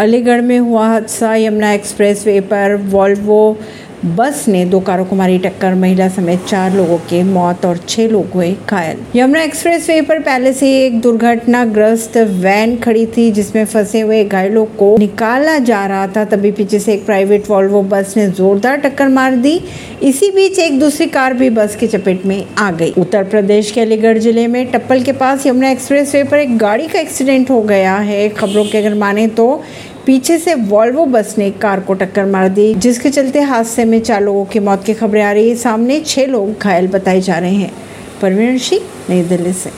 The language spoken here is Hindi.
अलीगढ़ में हुआ हादसा यमुना एक्सप्रेस वे पर वॉल्वो बस ने दो कारों को मारी टक्कर, महिला समेत चार लोगों की मौत और छह लोग हुए घायल। यमुना एक्सप्रेस वे पर पहले से एक दुर्घटनाग्रस्त वैन खड़ी थी, जिसमें फंसे हुए घायलों को निकाला जा रहा था। तभी पीछे से एक प्राइवेट वॉल्वो बस ने जोरदार टक्कर मार दी। इसी बीच एक दूसरी कार भी बस की चपेट में आ गई। उत्तर प्रदेश के अलीगढ़ ज़िले में टप्पल के पास यमुना एक्सप्रेस वे पर एक गाड़ी का एक्सीडेंट हो गया है। खबरों के अगर माने तो पीछे से वॉल्वो बस ने कार को टक्कर मार दी, जिसके चलते हादसे में चार लोगों की मौत की खबरें आ रही है। सामने छह लोग घायल बताए जा रहे हैं। परवीन सिंह, नई दिल्ली से।